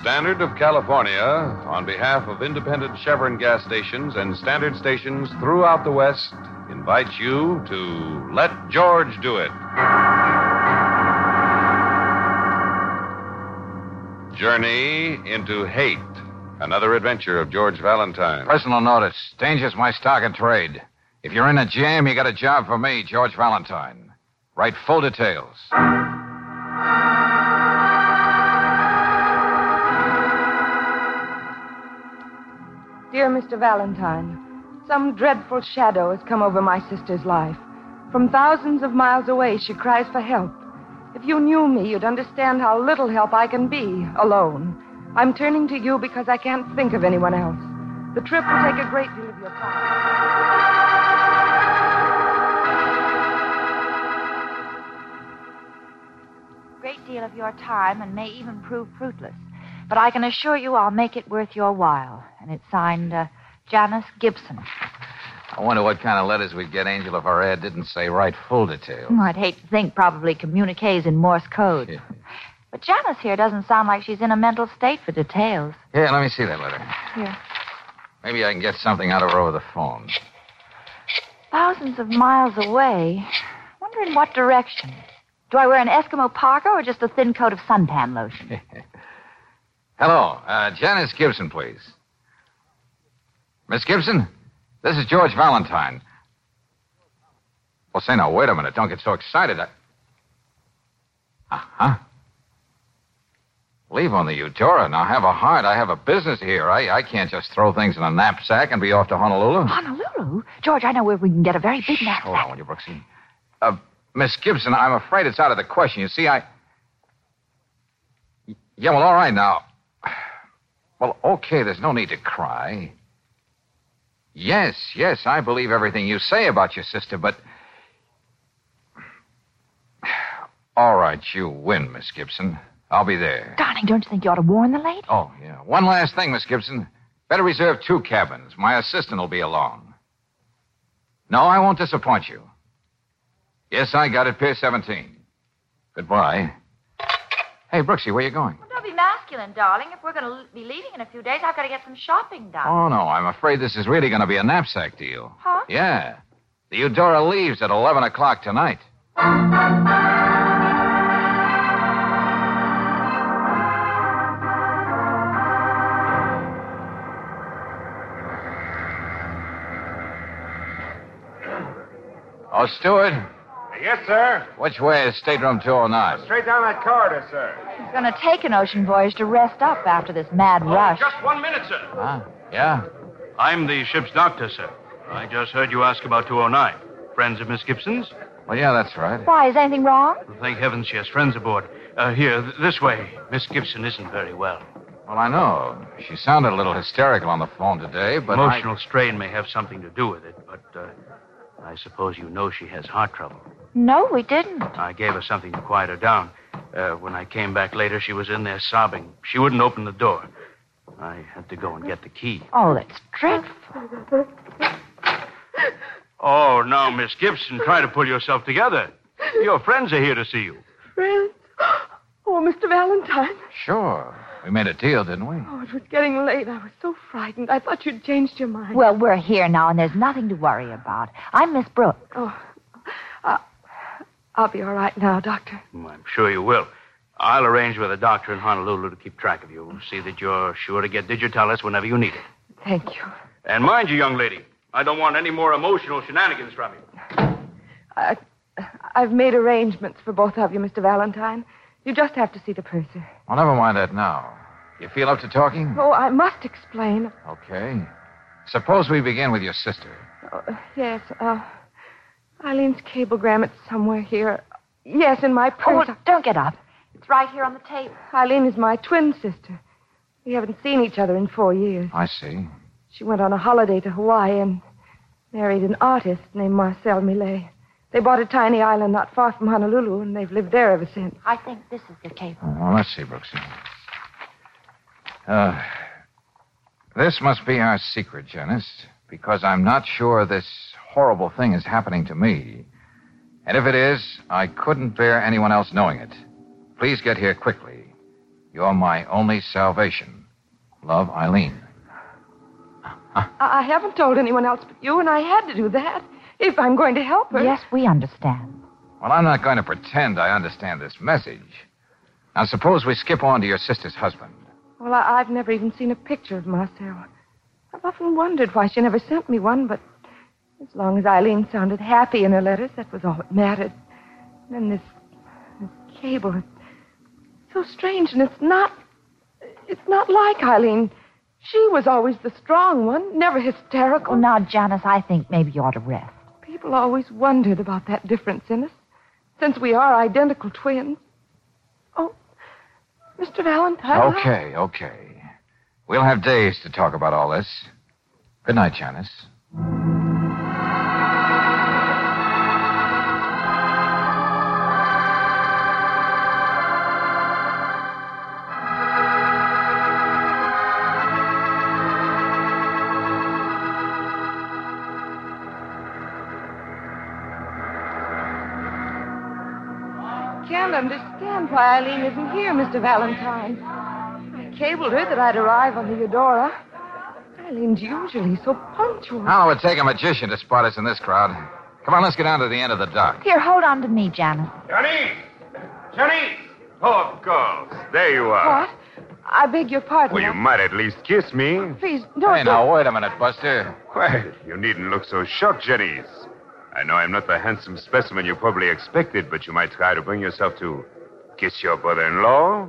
Standard of California, on behalf of independent Chevron gas stations and standard stations throughout the West, invites you to Let George Do It. Journey into Hate, another adventure of George Valentine. Personal notice. Danger's my stock and trade. If you're in a jam, you got a job for me, George Valentine. Write full details. Dear Mr. Valentine, some dreadful shadow has come over my sister's life. From thousands of miles away, she cries for help. If you knew me, you'd understand how little help I can be alone. I'm turning to you because I can't think of anyone else. The trip will take a great deal of your time. great deal of your time and may even prove fruitless. But I can assure you I'll make it worth your while. And it's signed uh, Janice Gibson. I wonder what kind of letters we'd get, Angel, if our ad didn't say write full details. Oh, I'd hate to think probably communiques in Morse code. But Janice here doesn't sound like she's in a mental state for details. Yeah, let me see that letter. Here. Maybe I can get something out of her over the phone. Thousands of miles away. Wonder in what direction. Do I wear an Eskimo parka or just a thin coat of suntan lotion? Hello, uh, Janice Gibson, please. Miss Gibson, this is George Valentine. Well, say now, wait a minute. Don't get so excited. I... Uh-huh. Leave on the Eudora. Now, have a heart. I have a business here. I, I can't just throw things in a knapsack and be off to Honolulu. Honolulu? George, I know where we can get a very big Hold knapsack. on, will you, Brooksy? Uh, Miss Gibson, I'm afraid it's out of the question. You see, I... Yeah, well, all right now. Well, okay, there's no need to cry. Yes, yes, I believe everything you say about your sister, but. All right, you win, Miss Gibson. I'll be there. Darling, don't you think you ought to warn the lady? Oh, yeah. One last thing, Miss Gibson. Better reserve two cabins. My assistant will be along. No, I won't disappoint you. Yes, I got it, Pier 17. Goodbye. Hey, Brooksy, where you going? Be masculine, darling. If we're going to be leaving in a few days, I've got to get some shopping done. Oh, no, I'm afraid this is really going to be a knapsack deal. Huh? Yeah. The Eudora leaves at 11 o'clock tonight. Oh, Steward, Yes, sir. which way is stateroom 209? Straight down that corridor, sir. He's going to take an ocean voyage to rest up after this mad rush. Just one minute, sir. Huh? Yeah? I'm the ship's doctor, sir. I just heard you ask about 209. Friends of Miss Gibson's? Well, yeah, that's right. Why, is anything wrong? Thank heavens she has friends aboard. Uh, here, th- this way. Miss Gibson isn't very well. Well, I know. She sounded a little hysterical on the phone today, but. I- Emotional strain may have something to do with it, but uh, I suppose you know she has heart trouble. No, we didn't. I gave her something to quiet her down. Uh, when I came back later, she was in there sobbing. She wouldn't open the door. I had to go and get the key. Oh, that's dreadful. Oh, now, Miss Gibson, try to pull yourself together. Your friends are here to see you. Friends? Oh, Mr. Valentine. Sure. We made a deal, didn't we? Oh, it was getting late. I was so frightened. I thought you'd changed your mind. Well, we're here now, and there's nothing to worry about. I'm Miss Brooks. Oh, I'll be all right now, Doctor. Mm, I'm sure you will. I'll arrange with a doctor in Honolulu to keep track of you. See that you're sure to get digitalis whenever you need it. Thank you. And mind you, young lady, I don't want any more emotional shenanigans from you. I, I've made arrangements for both of you, Mr. Valentine. You just have to see the purser. Well, never mind that now. You feel up to talking? Oh, I must explain. Okay. Suppose we begin with your sister. Oh, yes, uh, Eileen's cablegram. It's somewhere here. Yes, in my Oh, purse. well, don't get up. It's right here on the table. Eileen is my twin sister. We haven't seen each other in four years. I see. She went on a holiday to Hawaii and married an artist named Marcel Millet. They bought a tiny island not far from Honolulu, and they've lived there ever since. I think this is the cable. Well, let's see, Brooksy. Uh, this must be our secret, Janice, because I'm not sure this horrible thing is happening to me. And if it is, I couldn't bear anyone else knowing it. Please get here quickly. You're my only salvation. Love, Eileen. I, I haven't told anyone else but you, and I had to do that if I'm going to help her. Yes, we understand. Well, I'm not going to pretend I understand this message. Now, suppose we skip on to your sister's husband. Well, I've never even seen a picture of Marcel. I've often wondered why she never sent me one, but as long as Eileen sounded happy in her letters, that was all that mattered. And then this, this cable, it's so strange, and it's not, it's not like Eileen. She was always the strong one, never hysterical. Well, now, Janice, I think maybe you ought to rest. People always wondered about that difference in us, since we are identical twins. Oh, Mr. Valentine. Okay, okay. We'll have days to talk about all this. Good night, Janice. I can't understand why Eileen isn't here, Mr. Valentine. I cabled her that I'd arrive on the Eudora. Eileen's usually so punctual. How long would take a magician to spot us in this crowd? Come on, let's get down to the end of the dock. Here, hold on to me, Janet. Johnny! Johnny! Oh, of course. There you are. What? I beg your pardon. Well, you might at least kiss me. Please, don't. Hey, now, wait a minute, Buster. Well, you needn't look so shocked, Janice. I know I'm not the handsome specimen you probably expected, but you might try to bring yourself to kiss your brother-in-law.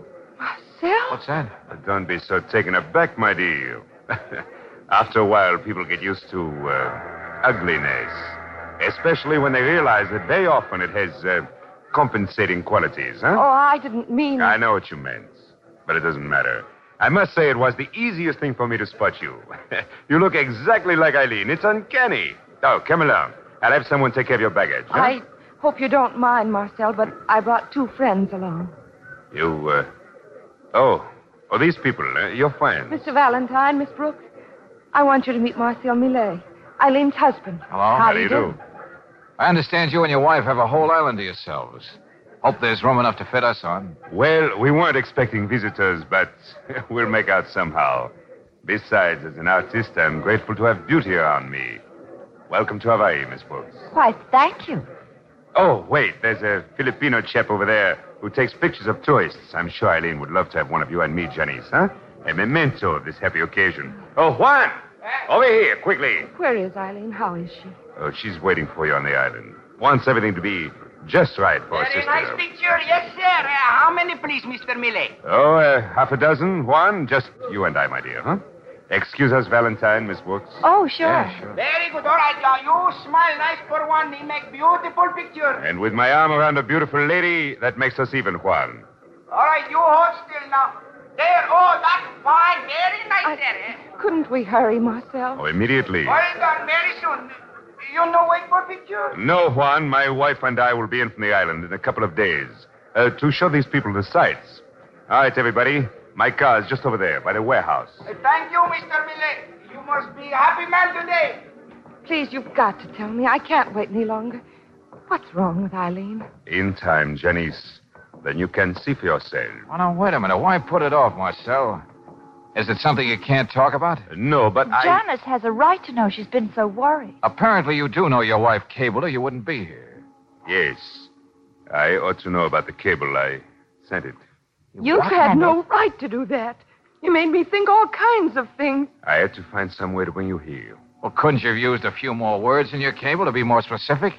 Marcel? What's that? But don't be so taken aback, my dear. After a while, people get used to uh, ugliness, especially when they realize that very often it has uh, compensating qualities, huh? Oh, I didn't mean. I know what you meant, but it doesn't matter. I must say it was the easiest thing for me to spot you. you look exactly like Eileen. It's uncanny. Oh, come along. I'll have someone take care of your baggage. huh? I hope you don't mind, Marcel, but I brought two friends along. You, uh... Oh. Oh, these people, uh, your friends. Mr. Valentine, Miss Brooks, I want you to meet Marcel Millet, Eileen's husband. Hello? How do you do? I understand you and your wife have a whole island to yourselves. Hope there's room enough to fit us on. Well, we weren't expecting visitors, but we'll make out somehow. Besides, as an artist, I'm grateful to have beauty around me. Welcome to Hawaii, Miss Brooks. Why, thank you. Oh, wait, there's a Filipino chap over there who takes pictures of tourists. I'm sure Eileen would love to have one of you and me, Janice, huh? A memento of this happy occasion. Oh, Juan! Over here, quickly. Where is Eileen? How is she? Oh, she's waiting for you on the island. Wants everything to be just right for her Very sister. nice picture. Yes, sir. Uh, how many, please, Mr. Millet? Oh, uh, half a dozen, Juan? Just you and I, my dear, huh? Excuse us, Valentine, Miss Brooks. Oh, sure. Yeah, sure. Very good. All right, now you smile nice for one. He make beautiful picture. And with my arm around a beautiful lady, that makes us even, Juan. All right, you hold still now. There. Oh, that's fine. Very nice I- there. Eh? Couldn't we hurry, Marcel? Oh, immediately. Well done. Very soon. You no wait for picture. No, Juan, my wife and I will be in from the island in a couple of days uh, to show these people the sights. All right, everybody. My car is just over there by the warehouse. Thank you, Mr. Millet. You must be a happy man today. Please, you've got to tell me. I can't wait any longer. What's wrong with Eileen? In time, Janice. Then you can see for yourself. Oh, now, wait a minute. Why put it off, Marcel? Is it something you can't talk about? No, but I. Janice has a right to know she's been so worried. Apparently, you do know your wife cabled or you wouldn't be here. Yes. I ought to know about the cable. I sent it. You What had no of- right to do that. You made me think all kinds of things. I had to find some way to bring you here. Well, couldn't you have used a few more words in your cable to be more specific?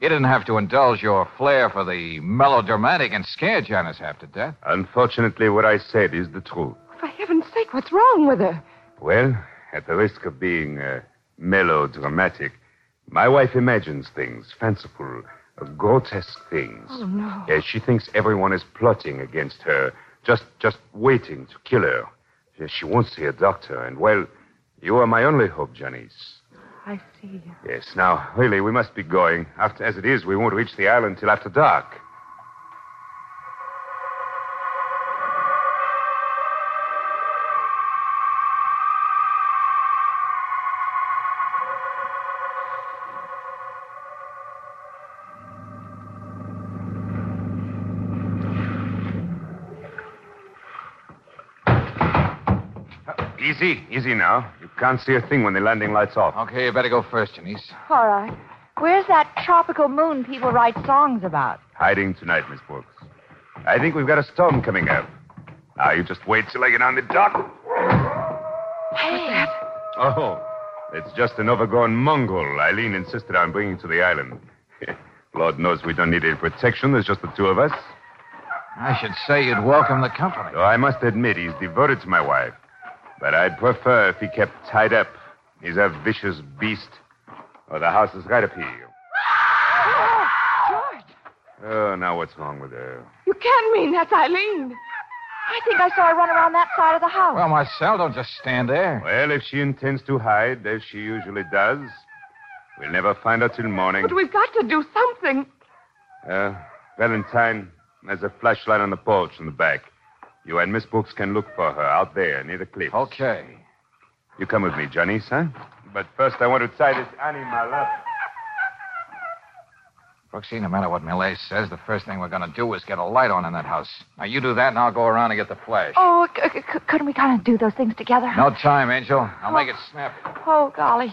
You didn't have to indulge your flair for the melodramatic and scare Janice half to death. Unfortunately, what I said is the truth. For heaven's sake, what's wrong with her? Well, at the risk of being uh, melodramatic, my wife imagines things, fanciful, grotesque things. Oh, no. Yes, she thinks everyone is plotting against her, just just waiting to kill her. Yes, she won't see a doctor, and well, you are my only hope, Janice. I see. Yes, now, really, we must be going. After, as it is, we won't reach the island till after dark. Easy, easy now. You can't see a thing when the landing lights off. Okay, you better go first, Janice. All right. Where's that tropical moon people write songs about? Hiding tonight, Miss Brooks. I think we've got a storm coming up. Now, you just wait till I get on the dock. Hey. Oh, it's just an overgrown mongrel Eileen insisted on bringing to the island. Lord knows we don't need any protection. There's just the two of us. I should say you'd welcome the company. Though I must admit he's devoted to my wife. But I'd prefer if he kept tied up. He's a vicious beast. Or the house is right up here. George, Oh, now what's wrong with her? you can't mean that's Eileen. I think I saw her run around that side of the house. Well, Marcel, don't just stand there. Well, if she intends to hide, as she usually does, we'll never find her till morning. But we've got to do something. Uh, Valentine, there's a flashlight on the porch in the back. You and Miss Brooks can look for her out there near the cliff. Okay. You come with me, Johnny, son. But first, I want to tie this animal up. Brooksy, no matter what Millet says, the first thing we're going to do is get a light on in that house. Now, you do that, and I'll go around and get the flash. Oh, c- c- c- couldn't we kind of do those things together? No time, Angel. I'll oh. make it snappy. Oh, golly.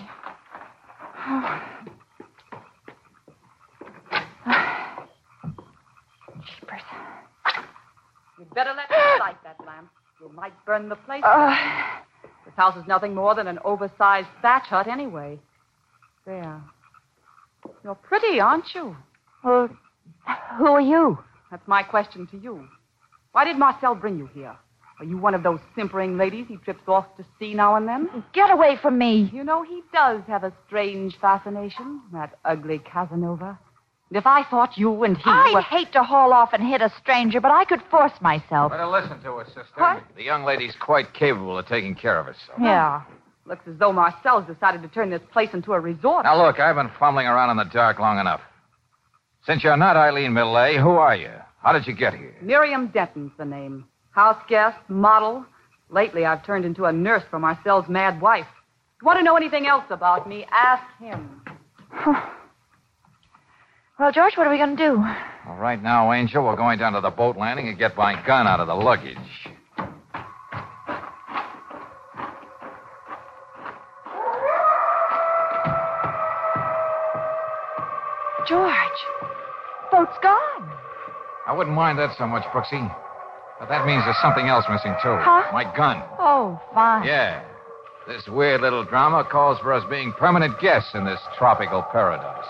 Jeepers. You'd better let me light that lamp. You might burn the place. Uh, This house is nothing more than an oversized thatch hut anyway. There. You're pretty, aren't you? well, who are you? That's my question to you. Why did Marcel bring you here? Are you one of those simpering ladies he trips off to see now and then? Get away from me. You know, he does have a strange fascination, that ugly Casanova. And if I thought you and he I'd were... hate to haul off and hit a stranger, but I could force myself. Better listen to her, sister. What? The young lady's quite capable of taking care of herself. Yeah. Looks as though Marcel's decided to turn this place into a resort. Now, look, I've been fumbling around in the dark long enough. Since you're not Eileen Millet, who are you? How did you get here? Miriam Denton's the name. House guest, model. Lately, I've turned into a nurse for Marcel's mad wife. If you want to know anything else about me, ask him. Well, George, what are we going to do? Well, right now, Angel, we're going down to the boat landing and get my gun out of the luggage. George, boat's gone. I wouldn't mind that so much, Brooksy. But that means there's something else missing, too. Huh? My gun. Oh, fine. Yeah. This weird little drama calls for us being permanent guests in this tropical paradise.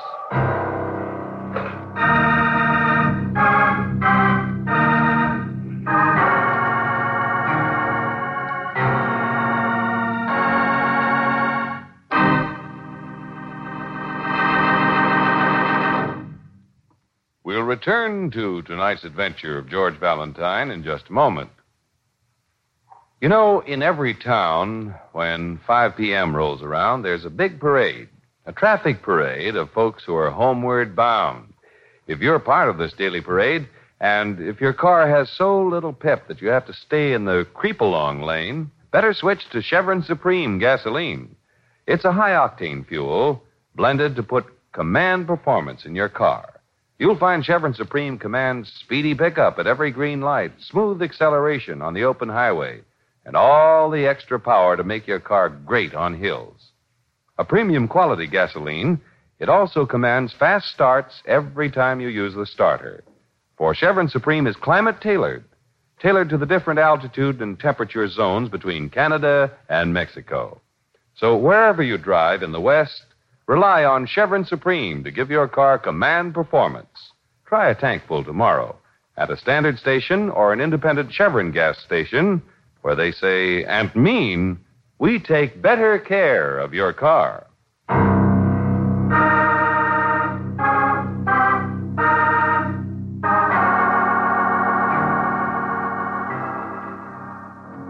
Return to tonight's adventure of George Valentine in just a moment. You know, in every town, when 5 p.m. rolls around, there's a big parade, a traffic parade of folks who are homeward bound. If you're part of this daily parade, and if your car has so little pep that you have to stay in the creep along lane, better switch to Chevron Supreme gasoline. It's a high octane fuel blended to put command performance in your car. You'll find Chevron Supreme commands speedy pickup at every green light, smooth acceleration on the open highway, and all the extra power to make your car great on hills. A premium quality gasoline, it also commands fast starts every time you use the starter. For Chevron Supreme is climate tailored, tailored to the different altitude and temperature zones between Canada and Mexico. So wherever you drive in the West, rely on Chevron Supreme to give your car command performance. Try a tankful tomorrow at a standard station or an independent Chevron gas station where they say and mean we take better care of your car.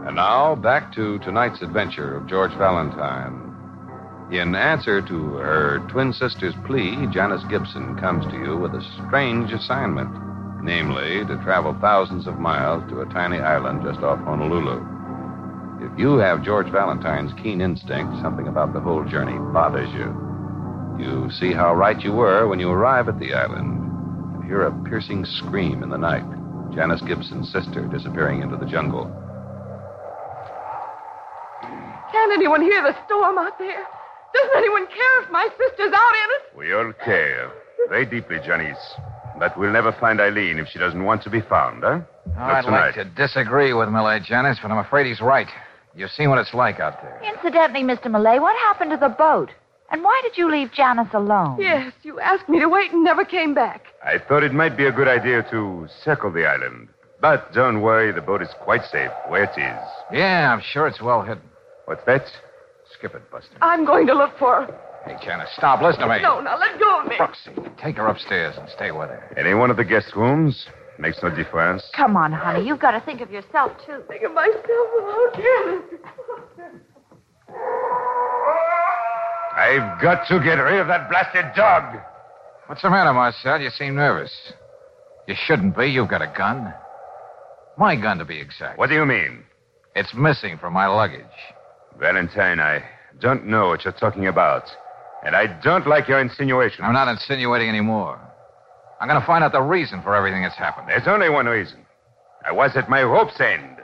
And now, back to tonight's adventure of George Valentine. In answer to her twin sister's plea, Janice Gibson comes to you with a strange assignment namely, to travel thousands of miles to a tiny island just off Honolulu. If you have George Valentine's keen instinct, something about the whole journey bothers you. You see how right you were when you arrive at the island and hear a piercing scream in the night. Janice Gibson's sister disappearing into the jungle. Can't anyone hear the storm out there? Doesn't anyone care if my sister's out in it? We all care. Very deeply, Janice. But we'll never find Eileen if she doesn't want to be found, huh? Not I'd tonight. like to disagree with Millet, Janice, but I'm afraid he's right. You've seen what it's like out there. Incidentally, Mr. Millet, what happened to the boat? And why did you leave Janice alone? Yes, you asked me to wait and never came back. I thought it might be a good idea to circle the island. But don't worry, the boat is quite safe where it is. Yeah, I'm sure it's well hidden. What's that? Skip it, Buster. I'm going to look for her. Hey, Janice, stop. Listen to me. No, now let go of me. Brooksy, take her upstairs and stay with her. Any one of the guest rooms makes no difference. Come on, honey. You've got to think of yourself, too. Think of myself alone, Janice. I've got to get rid of that blasted dog. What's the matter, Marcel? You seem nervous. You shouldn't be. You've got a gun. My gun, to be exact. What do you mean? It's missing from my luggage. Valentine, I don't know what you're talking about. And I don't like your insinuation. I'm not insinuating anymore. I'm going to find out the reason for everything that's happened. There's only one reason. I was at my rope's end.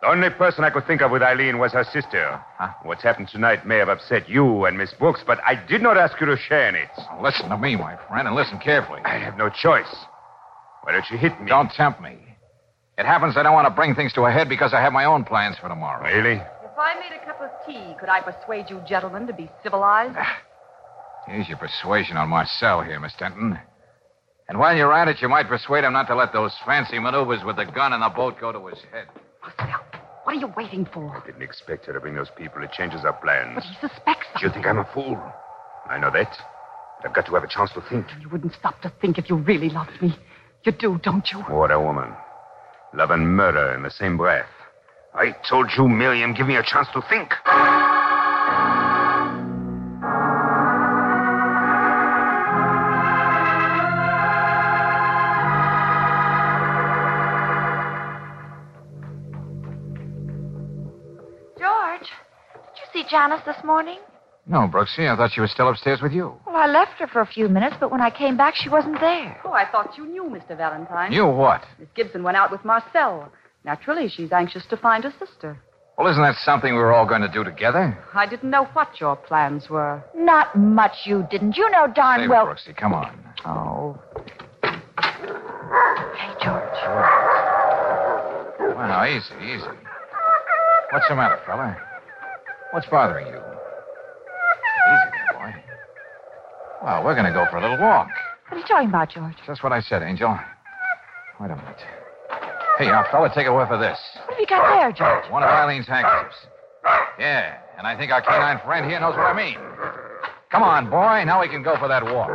The only person I could think of with Eileen was her sister. Huh? What's happened tonight may have upset you and Miss Brooks, but I did not ask you to share in it. Now, listen to me, my friend, and listen carefully. I have no choice. Why don't you hit me? Don't tempt me. It happens I don't want to bring things to a head because I have my own plans for tomorrow. Really? If I made a cup of tea, could I persuade you gentlemen to be civilized? Ah, here's your persuasion on Marcel here, Miss Denton. And while you're at it, you might persuade him not to let those fancy maneuvers with the gun and the boat go to his head. Marcel, what are you waiting for? I didn't expect her to bring those people. It changes our plans. But he suspects Do you think I'm a fool? I know that. But I've got to have a chance to think. You wouldn't stop to think if you really loved me. You do, don't you? What a woman. Love and murder in the same breath. I told you, Miriam, give me a chance to think. George, did you see Janice this morning? No, Brooksy, I thought she was still upstairs with you. Well, I left her for a few minutes, but when I came back, she wasn't there. Oh, I thought you knew, Mr. Valentine. Knew what? Miss Gibson went out with Marcel. Naturally, she's anxious to find her sister. Well, isn't that something we were all going to do together? I didn't know what your plans were. Not much you didn't. You know darn Save well. it, Brooksy. Come on. Oh. Hey, George. Well, now, easy, easy. What's the matter, fella? What's bothering you? Easy, there, boy. Well, we're going to go for a little walk. What are you talking about, George? Just what I said, Angel. Wait a minute. Hey, young fella, take a whiff of this. What have you got there, George? One of Eileen's handkerchiefs. Yeah, and I think our canine friend here knows what I mean. Come on, boy. Now we can go for that walk.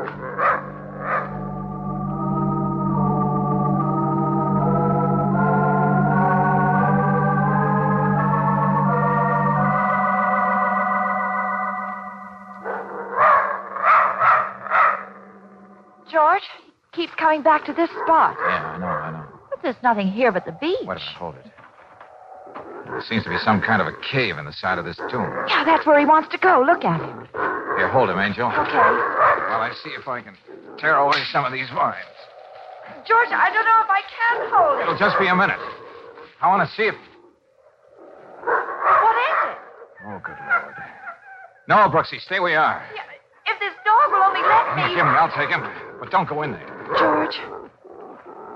George keeps coming back to this spot. Yeah, I know, I know. There's nothing here but the beach. Wait a minute, hold it. There seems to be some kind of a cave in the side of this tomb. Yeah, that's where he wants to go. Look at him. Here, hold him, Angel. Okay. While I see if I can tear away some of these vines. George, I don't know if I can hold it. It'll just be a minute. I want to see if. What is it? Oh, good Lord. No, Brooksy, stay where you are. If this dog will only let me. Give me, I'll take him. But don't go in there. George.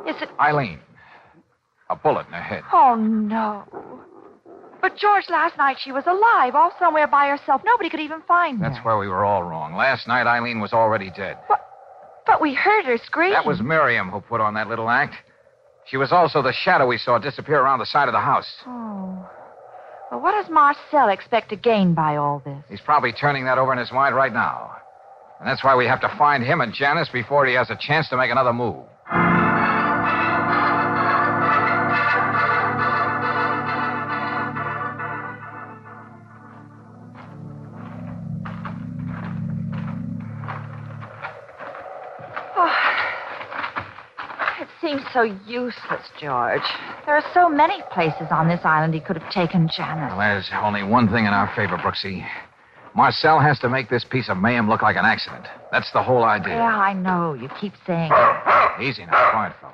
Is it. Eileen. A bullet in her head. Oh, no. But, George, last night she was alive, off somewhere by herself. Nobody could even find her. That's where we were all wrong. Last night, Eileen was already dead. But we heard her scream. That was Miriam who put on that little act. She was also the shadow we saw disappear around the side of the house. Oh. Well, what does Marcel expect to gain by all this? He's probably turning that over in his mind right now. And that's why we have to find him and Janice before he has a chance to make another move. So useless, George. There are so many places on this island he could have taken Janice. Well, there's only one thing in our favor, Brooksy. Marcel has to make this piece of mayhem look like an accident. That's the whole idea. Yeah, I know. You keep saying it. Easy now, quiet, fella.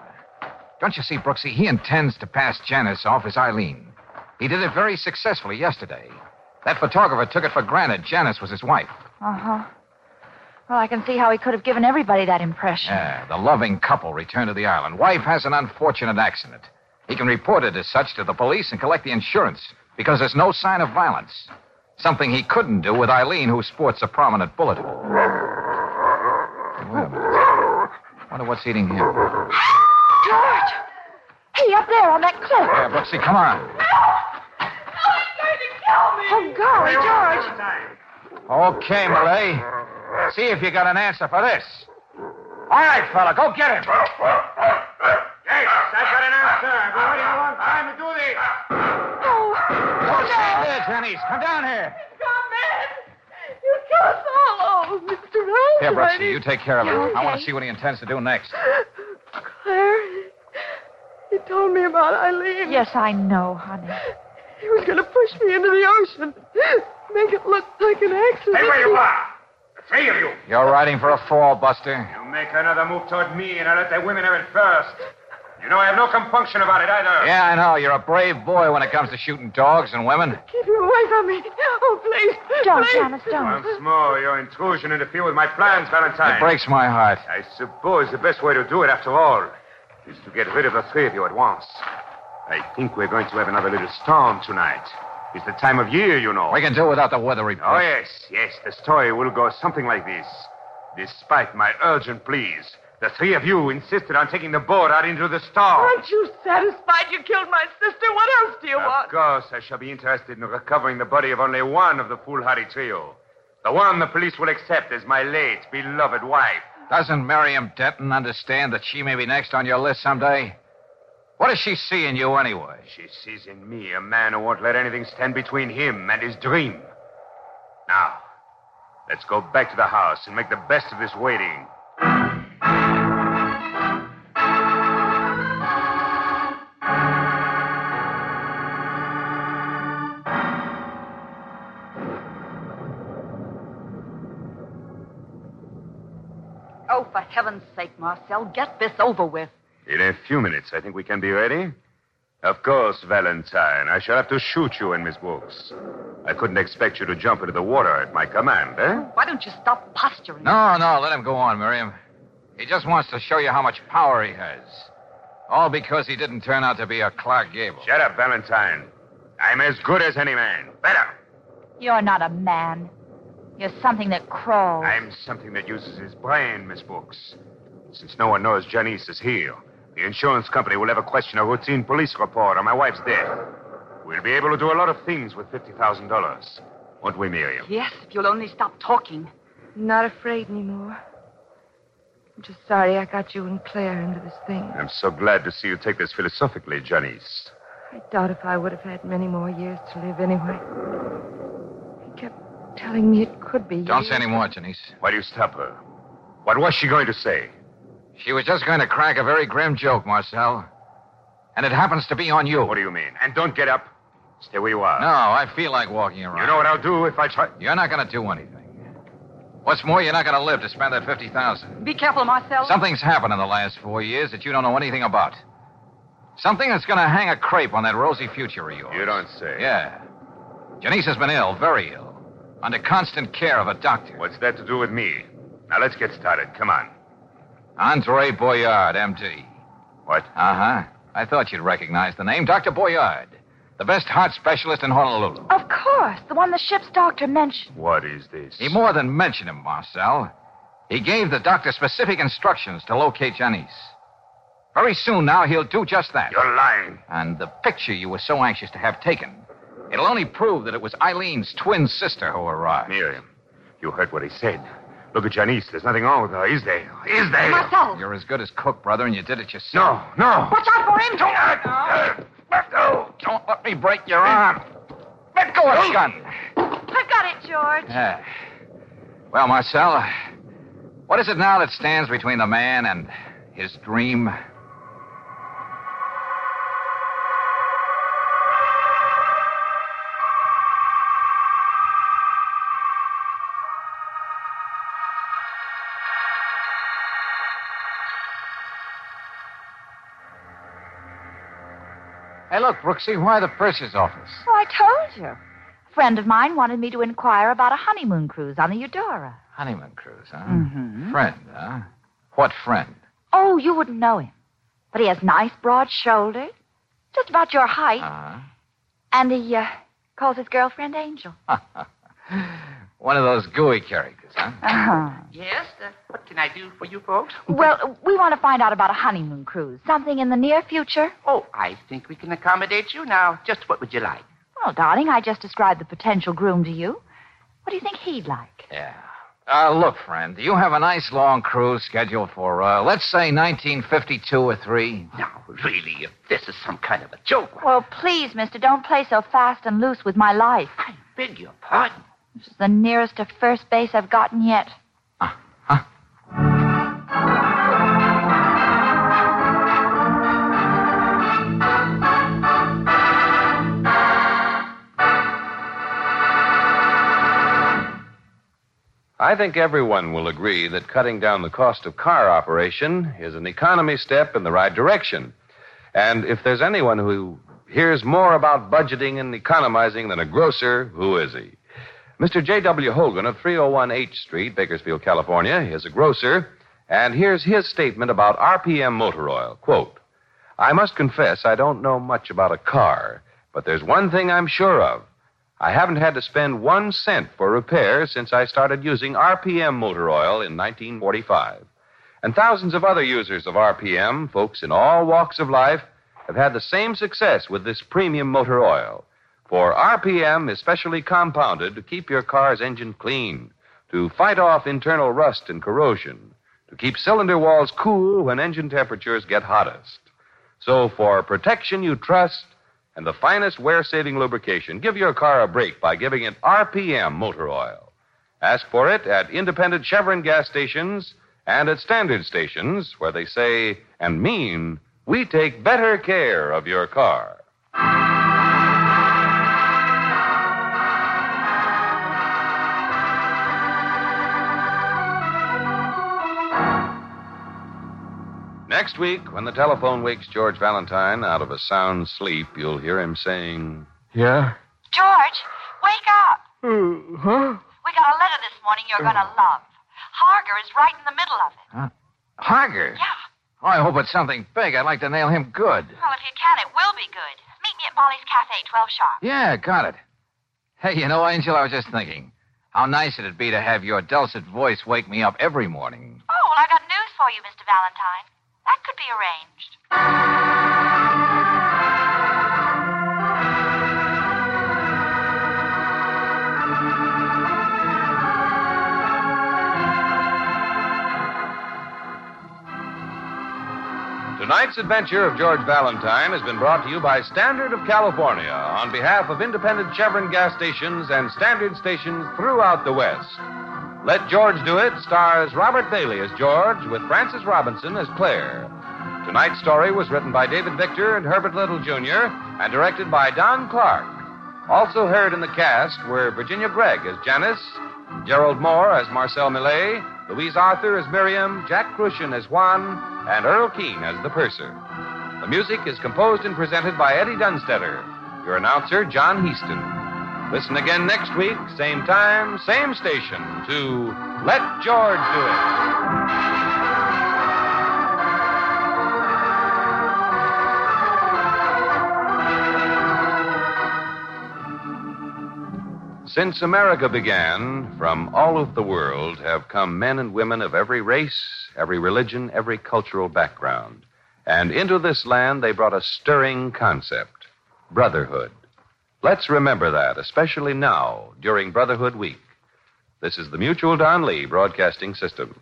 Don't you see, Brooksy? He intends to pass Janice off as Eileen. He did it very successfully yesterday. That photographer took it for granted Janice was his wife. Uh huh. Well, I can see how he could have given everybody that impression. Yeah, the loving couple return to the island. Wife has an unfortunate accident. He can report it as such to the police and collect the insurance because there's no sign of violence. Something he couldn't do with Eileen, who sports a prominent bullet hole. Hey, wait a minute. Wonder what's eating him. George! He up there on that cliff. Yeah, Brooksy, come on. Oh, golly, George. Okay, Millet. See if you got an answer for this. All right, fella, go get him. Yes, I've got an answer. I've been waiting a long time to do this. Oh, Don't stand there, Janice. Come down here. You kill us all. Oh, Mr. Rose. Here, Brooksy, you take care of him. Okay. I want to see what he intends to do next. Claire, he told me about Eileen. Yes, I know, honey. He was going to push me into the ocean, make it look like an accident. Stay where you are. The three of you. You're riding for a fall, Buster. You make another move toward me, and I'll let the women have it first. You know I have no compunction about it either. Yeah, I know. You're a brave boy when it comes to shooting dogs and women. Keep you away from me. Oh, please. Don't, please. Janice, don't. Once more, your intrusion interfere with my plans, Valentine. It breaks my heart. I suppose the best way to do it, after all, is to get rid of the three of you at once. I think we're going to have another little storm tonight. It's the time of year, you know. We can do without the weather report. Oh, yes, yes. The story will go something like this. Despite my urgent pleas, the three of you insisted on taking the boat out into the storm. Aren't you satisfied you killed my sister? What else do you Of want? course, I shall be interested in recovering the body of only one of the foolhardy trio. The one the police will accept as my late, beloved wife. Doesn't Miriam Denton understand that she may be next on your list someday? What does she see in you anyway? She sees in me a man who won't let anything stand between him and his dream. Now, let's go back to the house and make the best of this waiting. Oh, for heaven's sake, Marcel, get this over with. In a few minutes, I think we can be ready. Of course, Valentine. I shall have to shoot you and Miss Brooks. I couldn't expect you to jump into the water at my command, eh? Why don't you stop posturing? No, no, let him go on, Miriam. He just wants to show you how much power he has. All because he didn't turn out to be a Clark Gable. Shut up, Valentine. I'm as good as any man. Better. You're not a man. You're something that crawls. I'm something that uses his brain, Miss Brooks. Since no one knows Janice is here, the insurance company will ever question a routine police report on my wife's death. We'll be able to do a lot of things with $50,000. Won't we, Miriam? Yes, if you'll only stop talking. I'm not afraid anymore. I'm just sorry I got you and Claire into this thing. I'm so glad to see you take this philosophically, Janice. I doubt if I would have had many more years to live anyway. He kept telling me it could be. Don't years. say any more, Janice. Why do you stop her? What was she going to say? She was just going to crack a very grim joke, Marcel. And it happens to be on you. What do you mean? And don't get up. Stay where you are. No, I feel like walking around. You know what I'll do if I try. You're not going to do anything. What's more, you're not going to live to spend that 50000 Be careful, Marcel. Something's happened in the last four years that you don't know anything about. Something that's going to hang a crepe on that rosy future of yours. You don't say. Yeah. Janice has been ill, very ill, under constant care of a doctor. What's that to do with me? Now let's get started. Come on. Andre Boyard, MD. What? Uh huh. I thought you'd recognize the name. Dr. Boyard, the best heart specialist in Honolulu. Of course, the one the ship's doctor mentioned. What is this? He more than mentioned him, Marcel. He gave the doctor specific instructions to locate Janice. Very soon now, he'll do just that. You're lying. And the picture you were so anxious to have taken, it'll only prove that it was Eileen's twin sister who arrived. Miriam, you heard what he said. Look at Janice. There's nothing wrong with her, is there? Is there? Marcel! You're as good as cook, brother, and you did it yourself. No, no. Watch out for him! Uh, let go. Don't let me break your arm. Let go of the gun. I've got it, George. Yeah. Well, Marcel, what is it now that stands between the man and his dream? Hey, look, Brooksy, why the purser's office? Oh, I told you. A friend of mine wanted me to inquire about a honeymoon cruise on the Eudora. Honeymoon cruise, huh? Mm-hmm. Friend, huh? What friend? Oh, you wouldn't know him. But he has nice, broad shoulders, just about your height, Uh and he uh, calls his girlfriend Angel. huh. One of those gooey characters, huh? Uh-huh. Yes? Uh, what can I do for you folks? Well, we want to find out about a honeymoon cruise. Something in the near future. Oh, I think we can accommodate you now. Just what would you like? Well, darling, I just described the potential groom to you. What do you think he'd like? Yeah. Uh, look, friend, you have a nice long cruise scheduled for, uh, let's say 1952 or 3. Now, really, if this is some kind of a joke, Well, please, mister, don't play so fast and loose with my life. I beg your pardon. This is the nearest to first base I've gotten yet. Uh-huh. I think everyone will agree that cutting down the cost of car operation is an economy step in the right direction. And if there's anyone who hears more about budgeting and economizing than a grocer, who is he? Mr. J.W. Hogan of 301 H Street, Bakersfield, California, is a grocer, and here's his statement about RPM motor oil. Quote, I must confess I don't know much about a car, but there's one thing I'm sure of. I haven't had to spend one cent for repairs since I started using RPM motor oil in 1945. And thousands of other users of RPM, folks in all walks of life, have had the same success with this premium motor oil. For RPM is specially compounded to keep your car's engine clean, to fight off internal rust and corrosion, to keep cylinder walls cool when engine temperatures get hottest. So for protection you trust and the finest wear saving lubrication, give your car a break by giving it RPM motor oil. Ask for it at independent Chevron gas stations and at standard stations where they say and mean we take better care of your car. Next week, when the telephone wakes George Valentine out of a sound sleep, you'll hear him saying, Yeah? George, wake up. Uh, huh? We got a letter this morning you're going to love. Harger is right in the middle of it. Harger? Yeah. Oh, I hope it's something big. I'd like to nail him good. Well, if you can, it will be good. Meet me at Molly's Cafe, 12 sharp. Yeah, got it. Hey, you know, Angel, I was just thinking how nice it'd be to have your dulcet voice wake me up every morning. Oh, well, I got news for you, Mr. Valentine. Could be arranged. Tonight's adventure of George Valentine has been brought to you by Standard of California on behalf of independent Chevron gas stations and standard stations throughout the West. Let George Do It stars Robert Bailey as George with Frances Robinson as Claire. Tonight's story was written by David Victor and Herbert Little Jr. and directed by Don Clark. Also heard in the cast were Virginia Gregg as Janice, Gerald Moore as Marcel Millet, Louise Arthur as Miriam, Jack Kruschen as Juan, and Earl Keane as the purser. The music is composed and presented by Eddie Dunstedter. Your announcer, John Heistand. Listen again next week, same time, same station, to Let George Do It. Since America began, from all of the world have come men and women of every race, every religion, every cultural background. And into this land they brought a stirring concept brotherhood. Let's remember that, especially now, during Brotherhood Week. This is the Mutual Don Lee Broadcasting System.